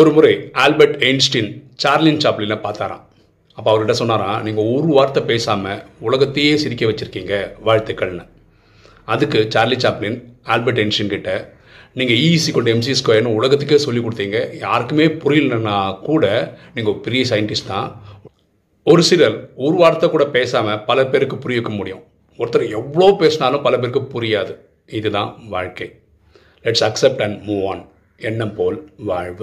ஒரு முறை Albert Einstein சார்லின் சாப்ளினை பார்த்தாராம். அப்போ அவர்கிட்ட சொன்னாராம் நீங்கள் ஒரு வார்த்தை பேசாமல் உலகத்தையே சிரிக்க வச்சுருக்கீங்க வாழ்த்துக்கள்னு. அதுக்கு சார்லி சாப்ளின் ஆல்பர்ட் ஐன்ஸ்டீன் கிட்ட நீங்கள் இசி கொண்டு எம்சி ஸ்கொயர்னு உலகத்துக்கே சொல்லி கொடுத்தீங்க. யாருக்குமே புரியலன்னா கூட நீங்கள் பெரிய சயின்டிஸ்ட் தான். ஒரு சிலர் ஒரு வார்த்தை கூட பேசாமல் பல பேருக்கு புரிய வைக்க முடியும். ஒருத்தர் எவ்வளோ பேசினாலும் பல பேருக்கு புரியாது. இதுதான் வாழ்க்கை. Let's accept and move on எண்ணம் போல் வாழ்வு.